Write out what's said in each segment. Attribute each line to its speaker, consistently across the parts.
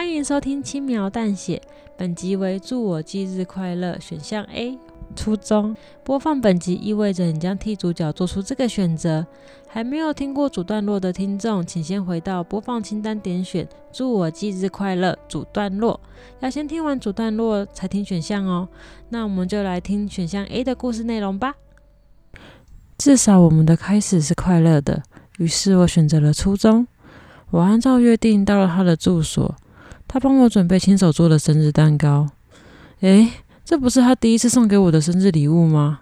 Speaker 1: 欢迎收听轻描淡写，本集为祝我忌日快乐，选项 A。初中播放本集意味着你将替主角做出这个选择。还没有听过主段落的听众，请先回到播放清单点选“祝我忌日快乐”主段落，要先听完主段落才听选项哦。那我们就来听选项 A 的故事内容吧。至少我们的开始是快乐的，于是我选择了初中。我按照约定到了他的住所，他帮我准备亲手做的生日蛋糕。诶。这不是他第一次送给我的生日礼物吗？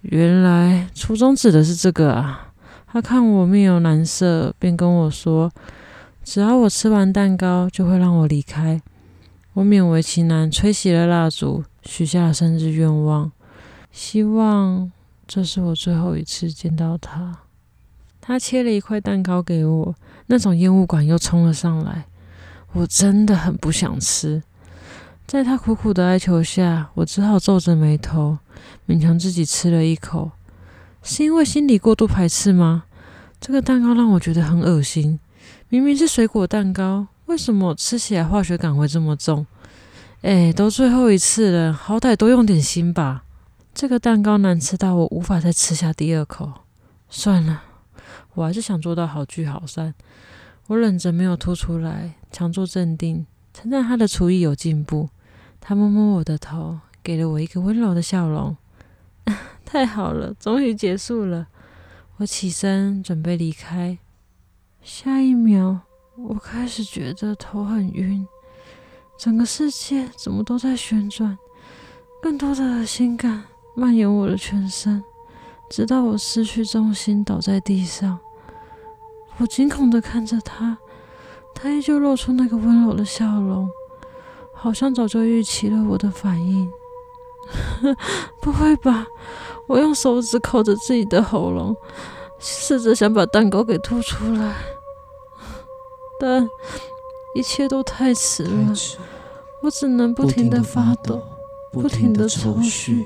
Speaker 1: 原来初衷指的是这个啊！他看我面有难色，便跟我说：“只要我吃完蛋糕，就会让我离开。”我勉为其难，吹熄了蜡烛，许下了生日愿望，希望这是我最后一次见到他。他切了一块蛋糕给我，那种烟雾感又冲了上来，我真的很不想吃。在他苦苦的哀求下，我只好皱着眉头，勉强自己吃了一口。是因为心里过度排斥吗？这个蛋糕让我觉得很恶心。明明是水果蛋糕，为什么吃起来化学感会这么重？哎，都最后一次了，好歹多用点心吧。这个蛋糕难吃到我无法再吃下第二口。算了，我还是想做到好聚好散。我忍着没有吐出来，强作镇定，称赞他的厨艺有进步。他摸摸我的头，给了我一个温柔的笑容。太好了，终于结束了。我起身准备离开，下一秒，我开始觉得头很晕，整个世界怎么都在旋转，更多的恶心感蔓延我的全身，直到我失去重心倒在地上。我惊恐地看着他，他依旧露出那个温柔的笑容。好像早就预期了我的反应。不会吧？我用手指抠着自己的喉咙，试着想把蛋糕给吐出来，但一切都太迟了。我只能不停的发抖，不停的抽搐，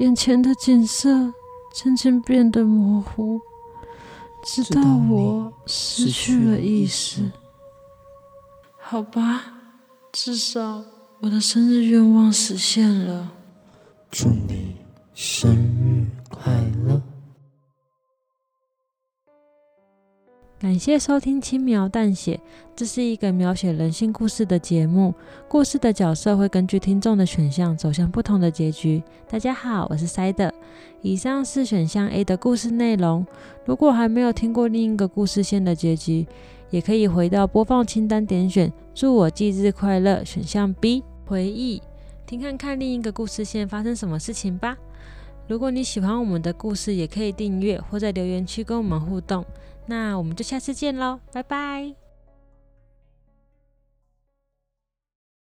Speaker 1: 眼前的景色渐渐变得模糊，直到我失去了意识。好吧。至少我的生日愿望实现了。
Speaker 2: 祝你生日快乐！
Speaker 1: 感谢收听《轻描淡写》，这是一个描写人性故事的节目。故事的角色会根据听众的选项走向不同的结局。大家好，我是塞德。以上是选项 A 的故事内容。如果还没有听过另一个故事线的结局，也可以回到播放清单点选“祝我忌日快乐”选项 B 回忆，听看看另一个故事线发生什么事情吧。如果你喜欢我们的故事，也可以订阅或在留言区跟我们互动。那我们就下次见喽，拜拜。